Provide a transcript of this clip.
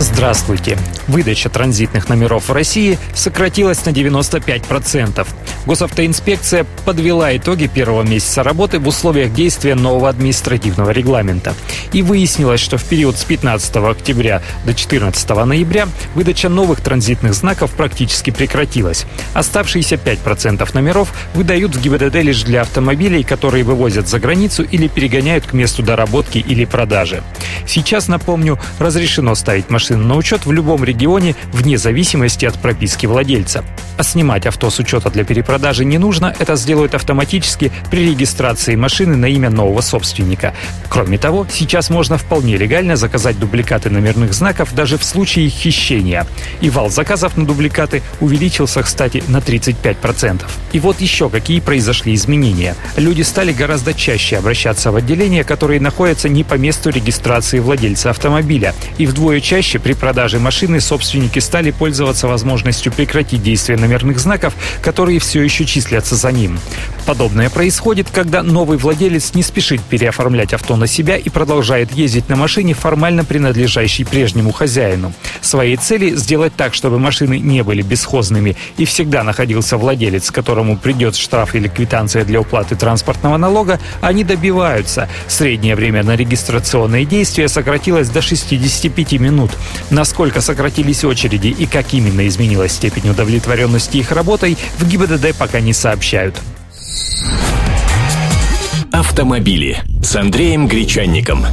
Здравствуйте. Выдача транзитных номеров в России сократилась на 95%. Госавтоинспекция подвела итоги первого месяца работы в условиях действия нового административного регламента. И выяснилось, что в период с 15 октября до 14 ноября выдача новых транзитных знаков практически прекратилась. Оставшиеся 5% номеров выдают в ГИБДД лишь для автомобилей, которые вывозят за границу или перегоняют к месту доработки или продажи. Сейчас, напомню, разрешено ставить машины машин на учет в любом регионе вне зависимости от прописки владельца. А снимать авто с учета для перепродажи не нужно, это сделают автоматически при регистрации машины на имя нового собственника. Кроме того, сейчас можно вполне легально заказать дубликаты номерных знаков даже в случае хищения. И вал заказов на дубликаты увеличился, кстати, на 35%. И вот еще какие произошли изменения. Люди стали гораздо чаще обращаться в отделения, которые находятся не по месту регистрации владельца автомобиля, и вдвое чаще при продаже машины собственники стали пользоваться возможностью прекратить действие номерных знаков, которые все еще числятся за ним. Подобное происходит, когда новый владелец не спешит переоформлять авто на себя и продолжает ездить на машине, формально принадлежащей прежнему хозяину. Своей цели сделать так, чтобы машины не были бесхозными и всегда находился владелец, которому придет штраф или квитанция для уплаты транспортного налога, они добиваются. Среднее время на регистрационные действия сократилось до 65 минут. Насколько сократились очереди и как именно изменилась степень удовлетворенности их работой, в ГИБДД пока не сообщают. Автомобили с Андреем Гречанником.